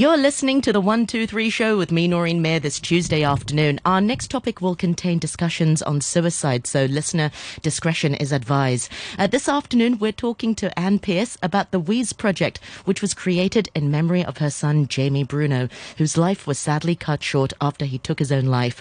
You're listening to the 123 show with me, Noreen Mayer, this Tuesday afternoon. Our next topic will contain discussions on suicide, so listener discretion is advised. Uh, this afternoon, we're talking to Anne Pierce about the Wheeze Project, which was created in memory of her son, Jamie Bruno, whose life was sadly cut short after he took his own life.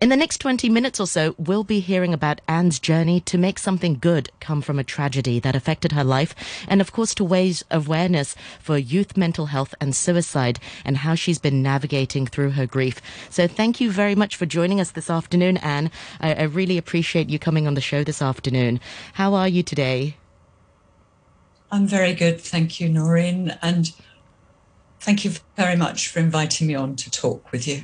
In the next 20 minutes or so, we'll be hearing about Anne's journey to make something good come from a tragedy that affected her life, and of course, to raise awareness for youth mental health and suicide and how she's been navigating through her grief. So thank you very much for joining us this afternoon, Anne. I, I really appreciate you coming on the show this afternoon. How are you today? I'm very good, thank you, Noreen, and thank you very much for inviting me on to talk with you.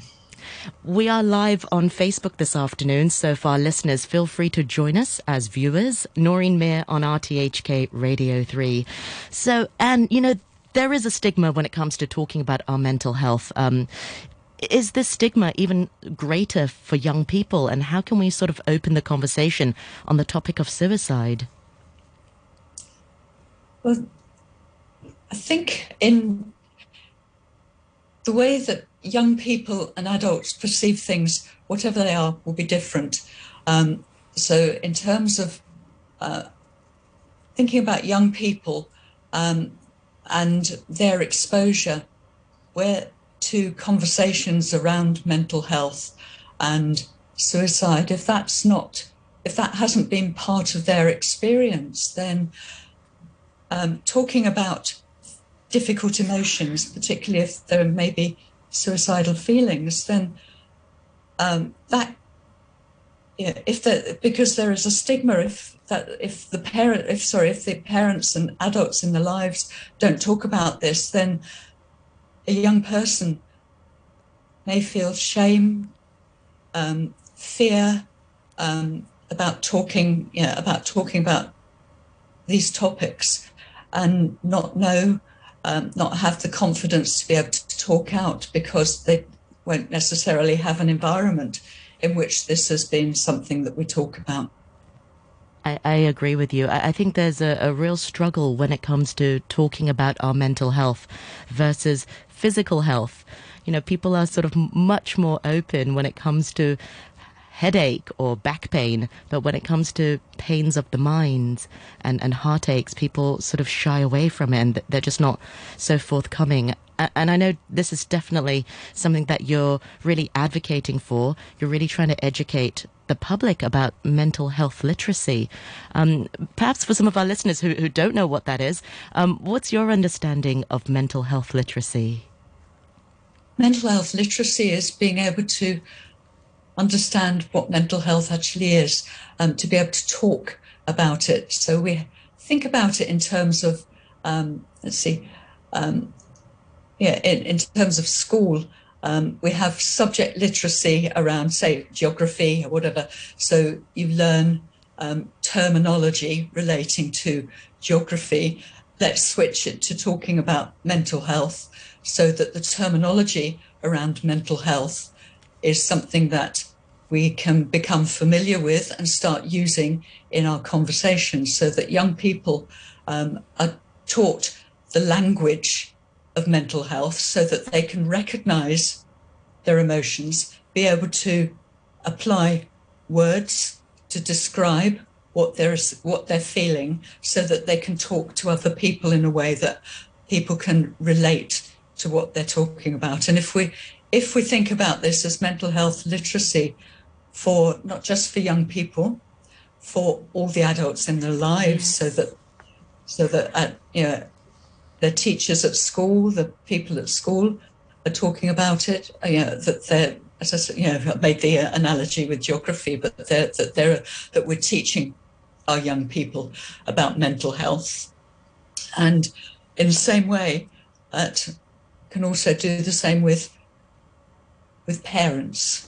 We are live on Facebook this afternoon, so for our listeners, feel free to join us as viewers. Noreen Mayer on RTHK Radio 3. So, and you know, there is a stigma when it comes to talking about our mental health. Um, is this stigma even greater for young people, and how can we sort of open the conversation on the topic of suicide? Well, I think in the way that young people and adults perceive things, whatever they are, will be different. Um, so, in terms of uh, thinking about young people, um, and their exposure. To conversations around mental health and suicide. If that's not if that hasn't been part of their experience then um, talking about difficult emotions particularly if there may be suicidal feelings then um, that yeah, if the because there is a stigma if that if the parent if sorry if the parents and adults in the lives don't talk about this then a young person may feel shame um, fear um, about talking yeah about talking about these topics and not know um, not have the confidence to be able to talk out because they won't necessarily have an environment in which this has been something that we talk about I, I agree with you. I, I think there's a, a real struggle when it comes to talking about our mental health versus physical health. You know, people are sort of much more open when it comes to headache or back pain, but when it comes to pains of the mind and, and heartaches, people sort of shy away from it and they're just not so forthcoming. And I know this is definitely something that you're really advocating for. You're really trying to educate the public about mental health literacy. Um, perhaps for some of our listeners who, who don't know what that is, um, what's your understanding of mental health literacy? Mental health literacy is being able to understand what mental health actually is, um, to be able to talk about it. So we think about it in terms of, um, let's see, um, yeah, in, in terms of school um, we have subject literacy around, say, geography or whatever. So you learn um, terminology relating to geography. Let's switch it to talking about mental health so that the terminology around mental health is something that we can become familiar with and start using in our conversations so that young people um, are taught the language of mental health so that they can recognize their emotions, be able to apply words to describe what they're what they're feeling so that they can talk to other people in a way that people can relate to what they're talking about. And if we if we think about this as mental health literacy for not just for young people for all the adults in their lives yes. so that so that at, uh, you know the teachers at school, the people at school are talking about it. Uh, you know, that they're, as I said, you know, I made the uh, analogy with geography, but they're, that they're that we're teaching our young people about mental health, and in the same way, that can also do the same with with parents.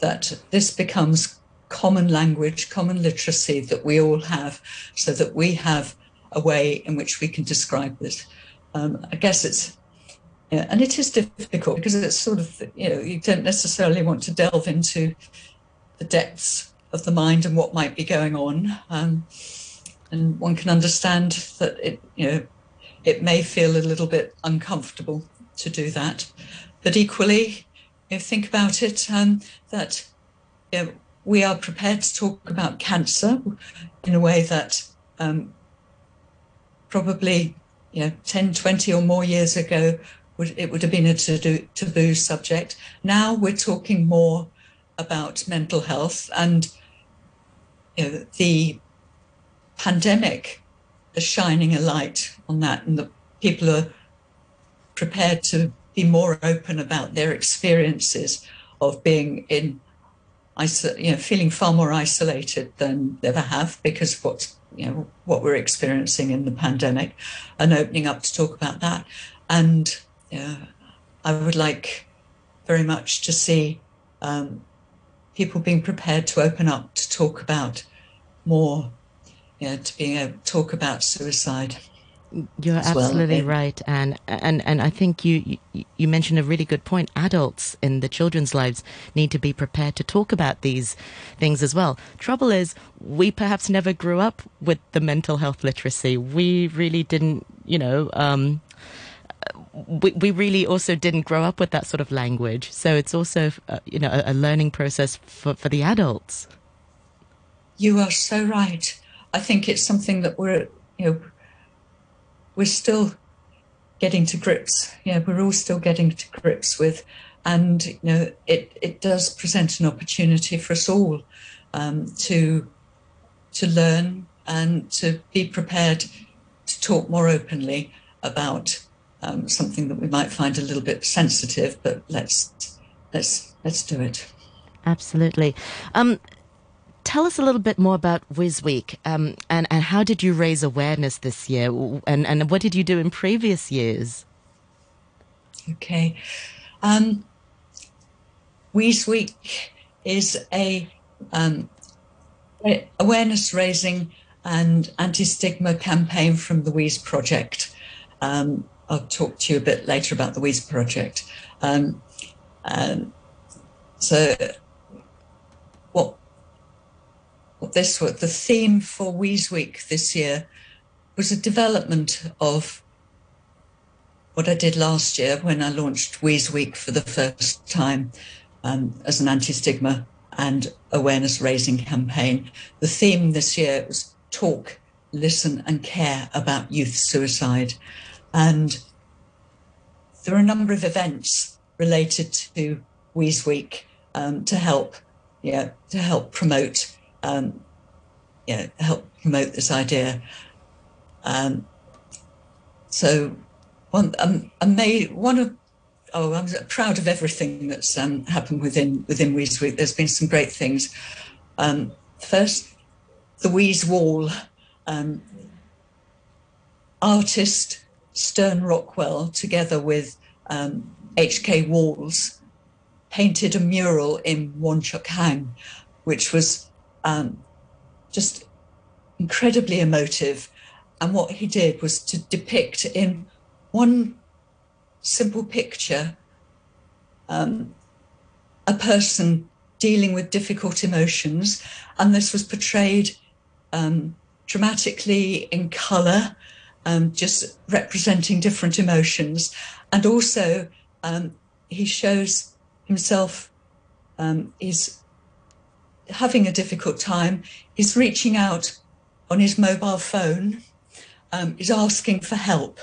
That this becomes common language, common literacy that we all have, so that we have a way in which we can describe this um, I guess it's and it is difficult because it's sort of you know you don't necessarily want to delve into the depths of the mind and what might be going on, um, and one can understand that it you know it may feel a little bit uncomfortable to do that. But equally, you think about it um, that you know, we are prepared to talk about cancer in a way that um, probably you know 10, 20 or more years ago would, it would have been a taboo subject. Now we're talking more about mental health and you know, the pandemic is shining a light on that and the people are prepared to be more open about their experiences of being in you know feeling far more isolated than they ever have because of what you know what we're experiencing in the pandemic and opening up to talk about that and yeah, I would like very much to see um, people being prepared to open up to talk about more, you know, to being able to talk about suicide. You're absolutely well. right, and and and I think you, you you mentioned a really good point. Adults in the children's lives need to be prepared to talk about these things as well. Trouble is, we perhaps never grew up with the mental health literacy. We really didn't, you know. Um, we, we really also didn't grow up with that sort of language. So it's also, uh, you know, a, a learning process for, for the adults. You are so right. I think it's something that we're, you know, we're still getting to grips. Yeah, we're all still getting to grips with, and you know, it it does present an opportunity for us all um, to to learn and to be prepared to talk more openly about um, something that we might find a little bit sensitive, but let's let's let's do it. Absolutely. Um, tell us a little bit more about Whiz Week um, and and how did you raise awareness this year, and and what did you do in previous years? Okay, um, Whiz Week is a um, awareness raising and anti stigma campaign from the Wheeze Project. Um, I'll talk to you a bit later about the Wheeze project. Um, and so, this was the theme for Wheeze Week this year was a development of what I did last year when I launched Wheeze Week for the first time um, as an anti-stigma and awareness raising campaign. The theme this year was talk, listen, and care about youth suicide. And there are a number of events related to Wheeze Week um, to help, yeah, to help promote, um, yeah, help promote this idea. Um, so, one, um, I may one of oh, I'm proud of everything that's um, happened within within Wheeze Week. There's been some great things. Um, first, the Wheeze Wall, um, artist Stern Rockwell, together with um, H.K. Walls, painted a mural in Wong Chuk Hang, which was um, just incredibly emotive. And what he did was to depict in one simple picture um, a person dealing with difficult emotions. And this was portrayed um, dramatically in colour um, just representing different emotions. And also, um, he shows himself um, is having a difficult time. is reaching out on his mobile phone. Um, he's asking for help.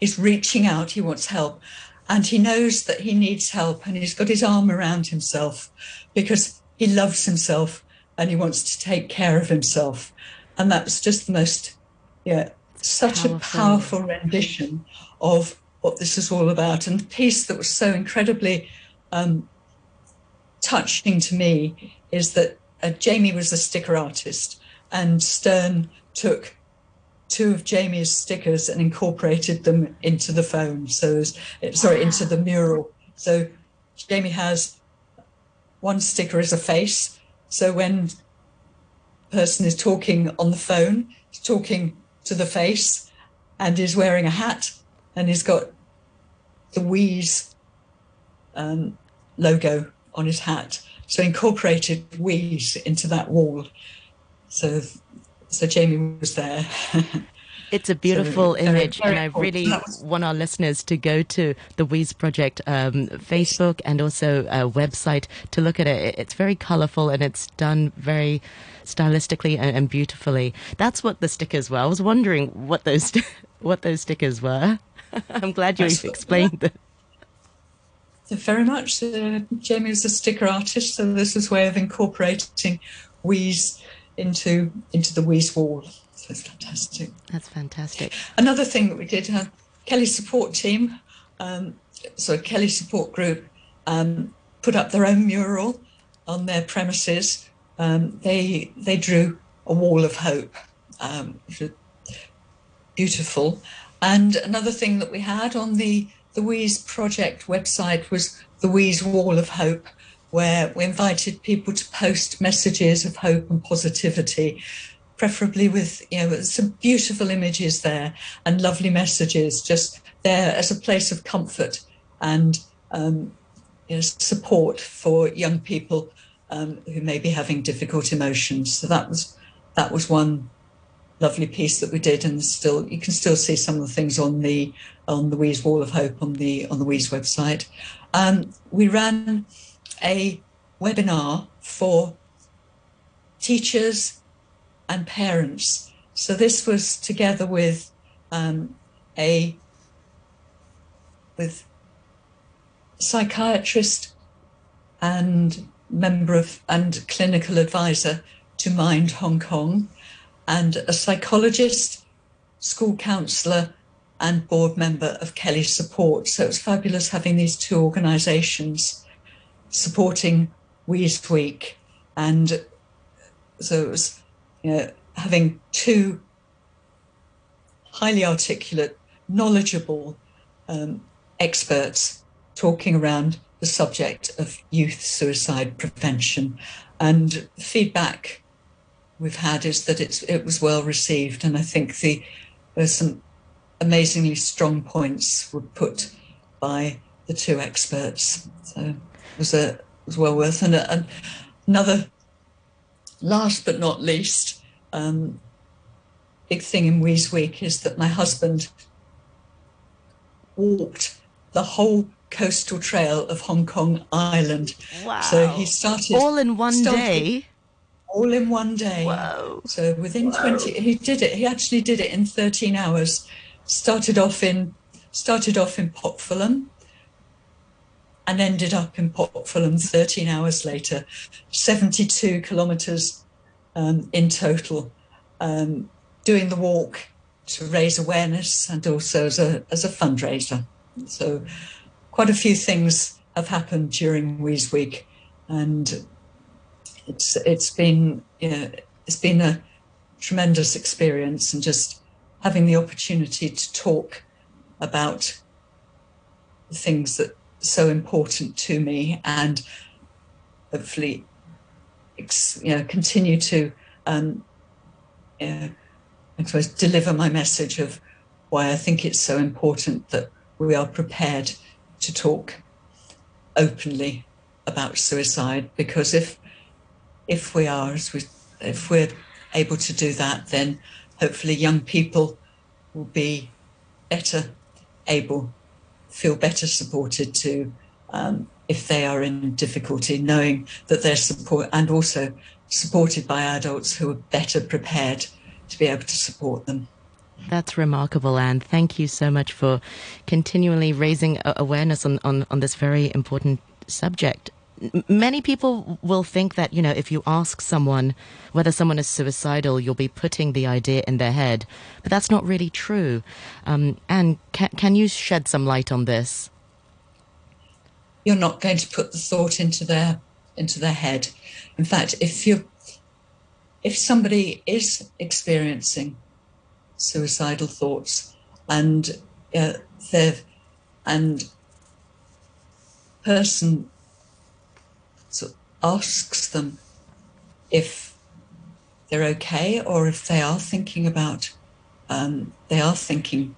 He's reaching out. He wants help. And he knows that he needs help. And he's got his arm around himself because he loves himself and he wants to take care of himself. And that's just the most, yeah, such powerful. a powerful rendition of what this is all about. And the piece that was so incredibly um, touching to me is that uh, Jamie was a sticker artist, and Stern took two of Jamie's stickers and incorporated them into the phone. So, sorry, into the mural. So Jamie has one sticker as a face. So when person is talking on the phone, he's talking to the face and is wearing a hat and he's got the Wheeze um, logo on his hat. So incorporated Wheeze into that wall. So, so Jamie was there. It's a beautiful so, image, and I really want our listeners to go to the Wheeze Project um, Facebook and also a website to look at it. It's very colourful and it's done very stylistically and, and, beautifully. That's what the stickers were. I was wondering what those what those stickers were. I'm glad you explained them. Very much. Uh, Jamie was a sticker artist, so this was a way of incorporating Wheeze into into the Wheeze wall. So it's fantastic. That's fantastic. Another thing that we did, uh, KELY support team, um, so KELY support group, um, put up their own mural on their premises. Um, they they drew a wall of hope, um, beautiful. And another thing that we had on the the Wheeze project website was the Wheeze Wall of Hope, where we invited people to post messages of hope and positivity, preferably with you know some beautiful images there and lovely messages, just there as a place of comfort and um, you know, support for young people um, who may be having difficult emotions. So that was that was one lovely piece that we did, and still you can still see some of the things on the on the Wheeze Wall of Hope on the on the Wheeze website. Um, we ran a webinar for teachers and parents. So this was together with um, a with psychiatrist and member of and clinical advisor to Mind Hong Kong, and a psychologist, school counsellor, and board member of KELY Support. So it's fabulous having these two organisations supporting Wheeze Week, and so it was you know, having two highly articulate, knowledgeable um, experts talking around the subject of youth suicide prevention. And feedback we've had is that it's it was well received, and I think the there's some amazingly strong points were put by the two experts. So it was a it was well worth. And, and another, last but not least, um, big thing in Wheeze Week is that my husband walked the whole coastal trail of Hong Kong Island. Wow. So he started all in one started, day. All in one day. Wow. So within 20 he did it. He actually did it in 13 hours. Started off in started off in Pok Fu Lam and ended up in Pok Fu Lam 13 hours later, 72 kilometres um, in total, um, doing the walk to raise awareness and also as a, as a fundraiser. So quite a few things have happened during Wheeze Week, and it's it's been you know, it's been a tremendous experience, and just having the opportunity to talk about the things that are so important to me, and hopefully, you know, continue to um, you know, I suppose deliver my message of why I think it's so important that we are prepared to talk openly about suicide. Because if if we are we if we're able to do that then hopefully young people will be better able feel better supported to um, if they are in difficulty knowing that they're support and also supported by adults who are better prepared to be able to support them that's remarkable, Anne. thank you so much for continually raising awareness on, on, on this very important subject. Many people will think that, you know, if you ask someone whether someone is suicidal, you'll be putting the idea in their head. But that's not really true. Um, and can, can you shed some light on this? You're not going to put the thought into their into their head. In fact, if you if somebody is experiencing suicidal thoughts, and uh, and person so asks them if they're okay or if they are thinking about um, they are thinking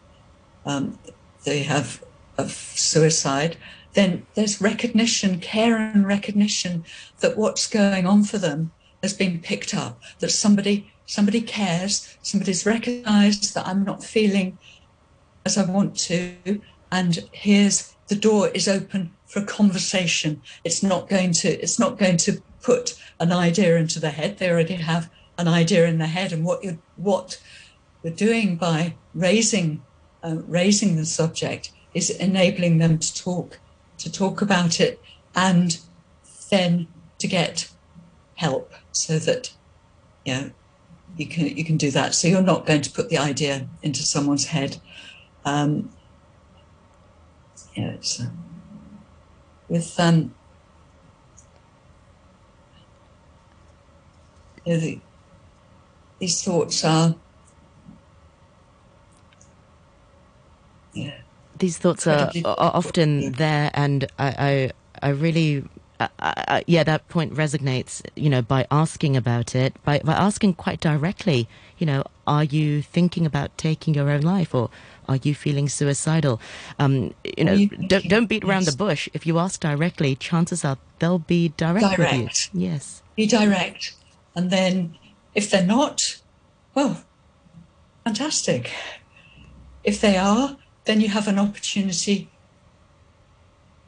um, they have of suicide then there's recognition care and recognition that what's going on for them has been picked up that somebody somebody cares, somebody's recognized that I'm not feeling as I want to, and here's the door is open for a conversation. It's not going to it's not going to put an idea into the head. They already have an idea in their head, and what you what we're doing by raising uh, raising the subject is enabling them to talk to talk about it and then to get help so that you know you can you can do that so you're not going to put the idea into someone's head um, yeah, it's, uh, with um, you know, the, these thoughts are yeah. These thoughts are, are often there, and I, I, I really uh, yeah, that point resonates, you know, by asking about it, by, by asking quite directly, you know, are you thinking about taking your own life or are you feeling suicidal? Um, you know, you don't, don't beat around yes. the bush. If you ask directly, chances are they'll be direct, direct. Yes. Be direct. And then if they're not, well, fantastic. If they are, then you have an opportunity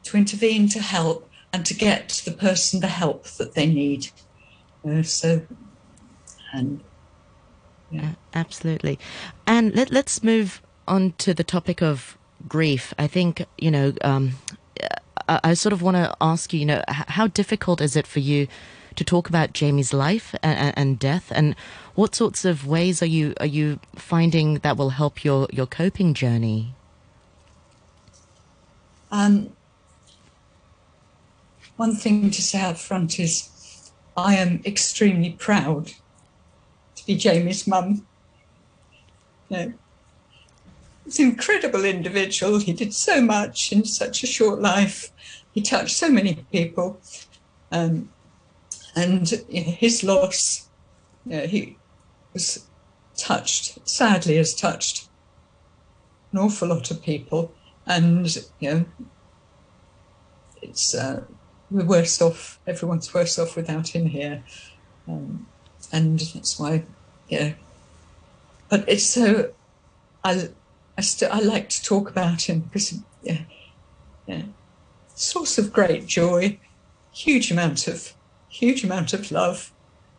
to intervene to help and to get the person the help that they need. Uh, so, and yeah. absolutely. And let, let's move on to the topic of grief. I think you know. Um, I, I sort of want to ask you, you know, how difficult is it for you to talk about Jamie's life and, and, death, and what sorts of ways are you are you finding that will help your your coping journey? Um, one thing to say up front is I am extremely proud to be Jamie's mum. Know, he's an incredible individual. He did so much in such a short life. He touched so many people. Um, and his loss, you know, he was touched, sadly, has touched an awful lot of people. And, you know, it's uh, we're worse off. Everyone's worse off without him here, um, and that's why, yeah. But it's so. I I still I like to talk about him because yeah, yeah, source of great joy, huge amount of huge amount of love,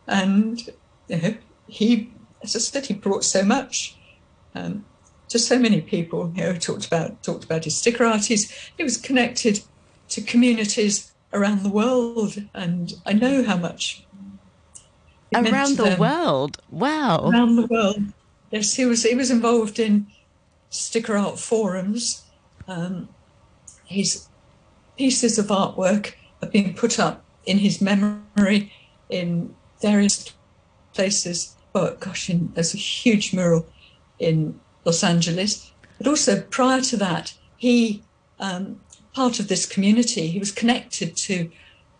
and you know, he, as I said, he brought so much. Um, to so many people, you know, talked about talked about his sticker art. He's, he was connected to communities around the world, and I know how much. Around the world, wow! Around the world, yes, he was. He was involved in sticker art forums. Um, his pieces of artwork have been put up in his memory in various places. Oh gosh, in, there's a huge mural in Los Angeles. But also prior to that, he um, part of this community. He was connected to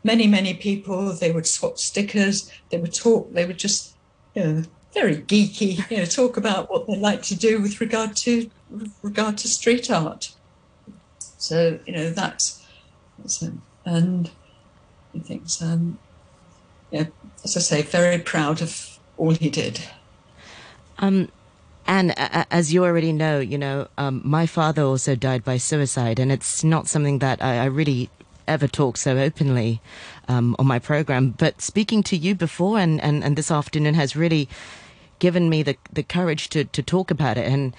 many, many people. They would swap stickers. They would talk. They would just, you know, very geeky, you know, talk about what they like to do with regard to regard to street art. So you know that's, that's and I think um, yeah, as I say, very proud of all he did. Um, and uh, as you already know, you know, um, my father also died by suicide, and it's not something that I, I really ever talk so openly um, on my program. But speaking to you before and, and, and this afternoon has really given me the, the courage to, to talk about it. And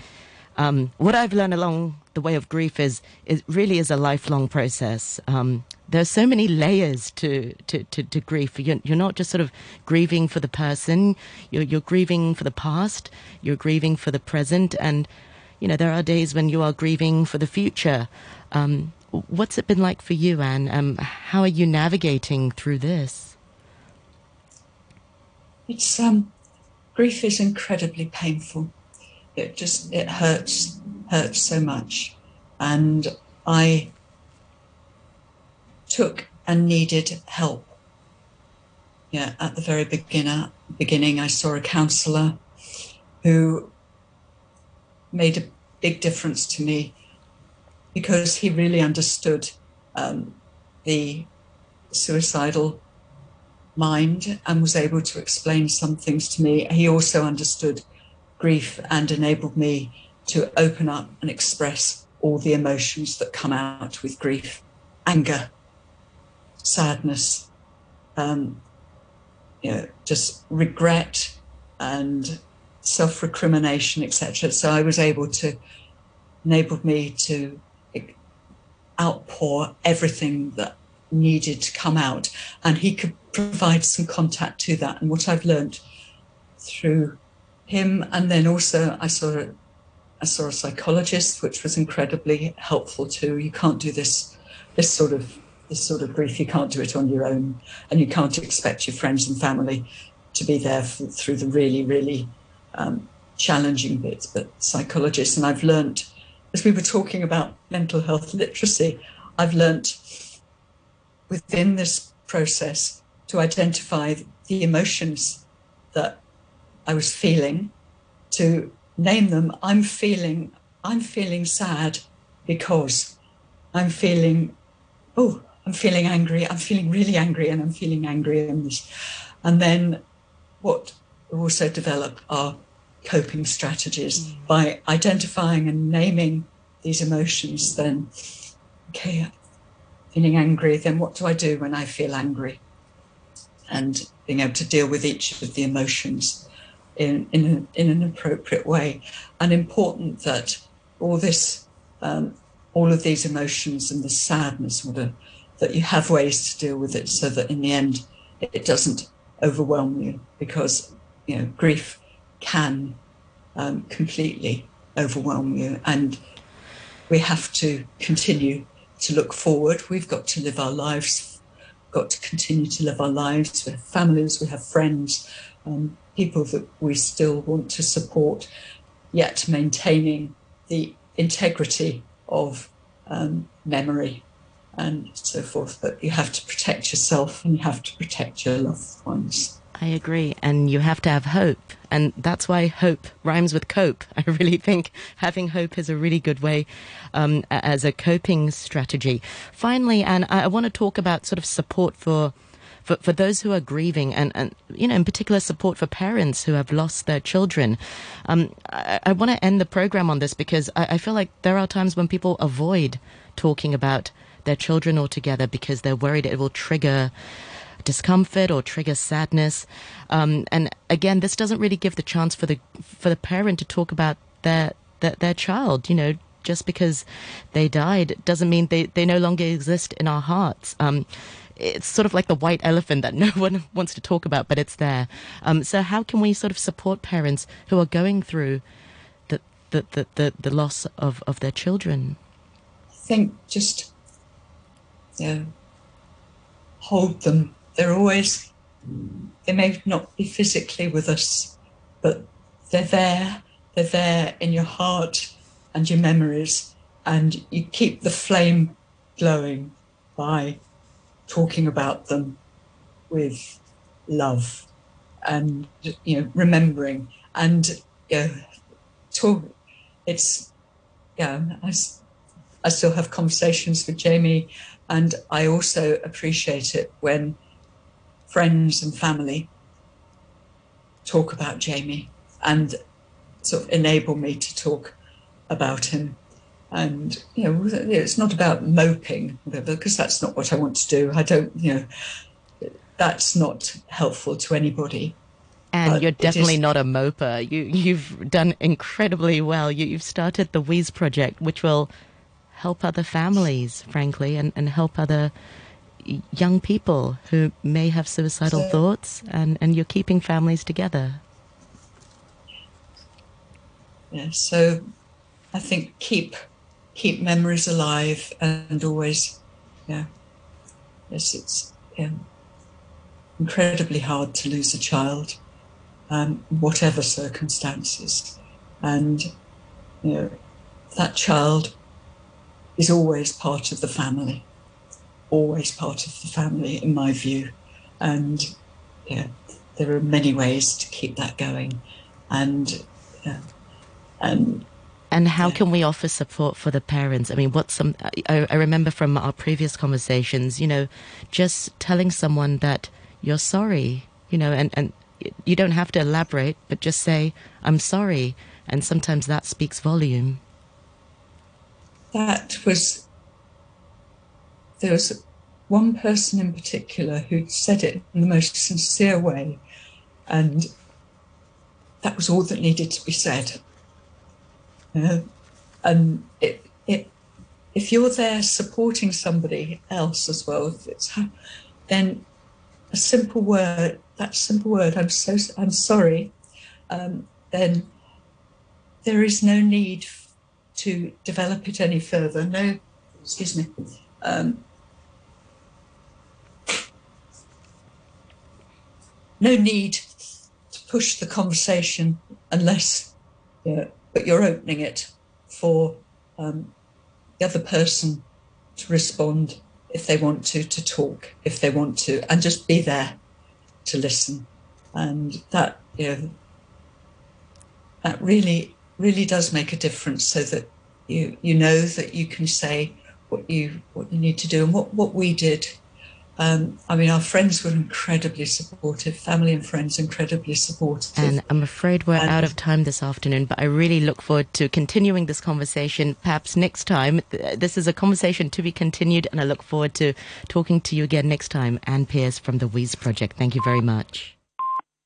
um, what I've learned along the way of grief is it really is a lifelong process. Um, are so many layers to, to, to, to grief. You're, you're, not just sort of grieving for the person, you're, you're grieving for the past, you're grieving for the present, and you know there are days when you are grieving for the future. Um, what's it been like for you, Anne? Um, how are you navigating through this? It's um, grief is incredibly painful. It just it hurts hurts so much, and I took and needed help. Yeah, at the very beginner, beginning, I saw a counsellor who made a big difference to me because he really understood um, the suicidal mind and was able to explain some things to me. He also understood grief and enabled me to open up and express all the emotions that come out with grief anger, sadness, um, you know, just regret and self recrimination, etc. So I was able to enable me to outpour everything that needed to come out, and he could provide some contact to that. And what I've learned through him, and then also I saw a, I saw a psychologist, which was incredibly helpful too. You can't do this this sort of this sort of grief. You can't do it on your own, and you can't expect your friends and family to be there for, through the really really um, challenging bits. But psychologists, and I've learned as we were talking about mental health literacy, I've learned within this process to identify the emotions that I was feeling, to name them. I'm feeling, I'm feeling sad because I'm feeling, oh, I'm feeling angry. I'm feeling really angry, and I'm feeling angry. And this, and then what we also develop are coping strategies mm. by identifying and naming these emotions. Then, okay, feeling angry. Then what do I do when I feel angry? And being able to deal with each of the emotions in in, a, in an appropriate way. And important that all this, um, all of these emotions and the sadness, whatever that you have ways to deal with it so that in the end it doesn't overwhelm you because you know grief can um, completely overwhelm you and we have to continue to look forward we've got to live our lives got to continue to live our lives we have families we have friends um, people that we still want to support yet maintaining the integrity of um, memory and so forth. But you have to protect yourself and you have to protect your loved ones. I agree. And you have to have hope. And that's why hope rhymes with cope. I really think having hope is a really good way um, as a coping strategy. Finally, and I want to talk about sort of support for. For, for those who are grieving and, and, you know, in particular support for parents who have lost their children. Um, I, I want to end the program on this because I, I feel like there are times when people avoid talking about their children altogether because they're worried it will trigger discomfort or trigger sadness. Um, and again, this doesn't really give the chance for the for the parent to talk about their their, their child. You know, just because they died doesn't mean they, they no longer exist in our hearts. Um, it's sort of like the white elephant that no one wants to talk about, but it's there. Um, so how can we sort of support parents who are going through the the, the, the, the loss of, of their children? I think just know, hold them. They're always, they may not be physically with us, but they're there. They're there in your heart and your memories. And you keep the flame glowing by talking about them with love and, you know, remembering. And, you know, talk, it's, yeah, I, I still have conversations with Jamie and I also appreciate it when friends and family talk about Jamie and sort of enable me to talk about him. And, you know, it's not about moping, because that's not what I want to do. I don't, you know, that's not helpful to anybody. And but you're definitely is, not a moper. You, you've done incredibly well. You, you've started the Wheeze Project, which will help other families, frankly, and, and help other young people who may have suicidal so, thoughts, and, and you're keeping families together. Yeah, so I think keep keep memories alive and always, yeah, yes, it's yeah, incredibly hard to lose a child, um, whatever circumstances, and you know that child is always part of the family, always part of the family, in my view. And yeah, there are many ways to keep that going. And yeah, and and how can we offer support for the parents? I mean, what's some? I, I remember from our previous conversations, you know, just telling someone that you're sorry, you know, and, and you don't have to elaborate, but just say, I'm sorry. And sometimes that speaks volume. That was, there was one person in particular who said it in the most sincere way. And that was all that needed to be said. And it, it, if you're there supporting somebody else as well, then a simple word, that simple word, I'm so, I'm sorry, um, then there is no need to develop it any further. No, excuse me. Um, no need to push the conversation unless, but you're opening it for um, the other person to respond if they want to, to talk, if they want to, and just be there to listen. And that, you know, that really, really does make a difference so that you, you know that you can say what you, what you need to do. And what, what we did um, I mean, our friends were incredibly supportive, family and friends incredibly supportive. And I'm afraid we're and out of time this afternoon, but I really look forward to continuing this conversation perhaps next time. This is a conversation to be continued, and I look forward to talking to you again next time. Anne Pierce from the Wheeze Project. Thank you very much.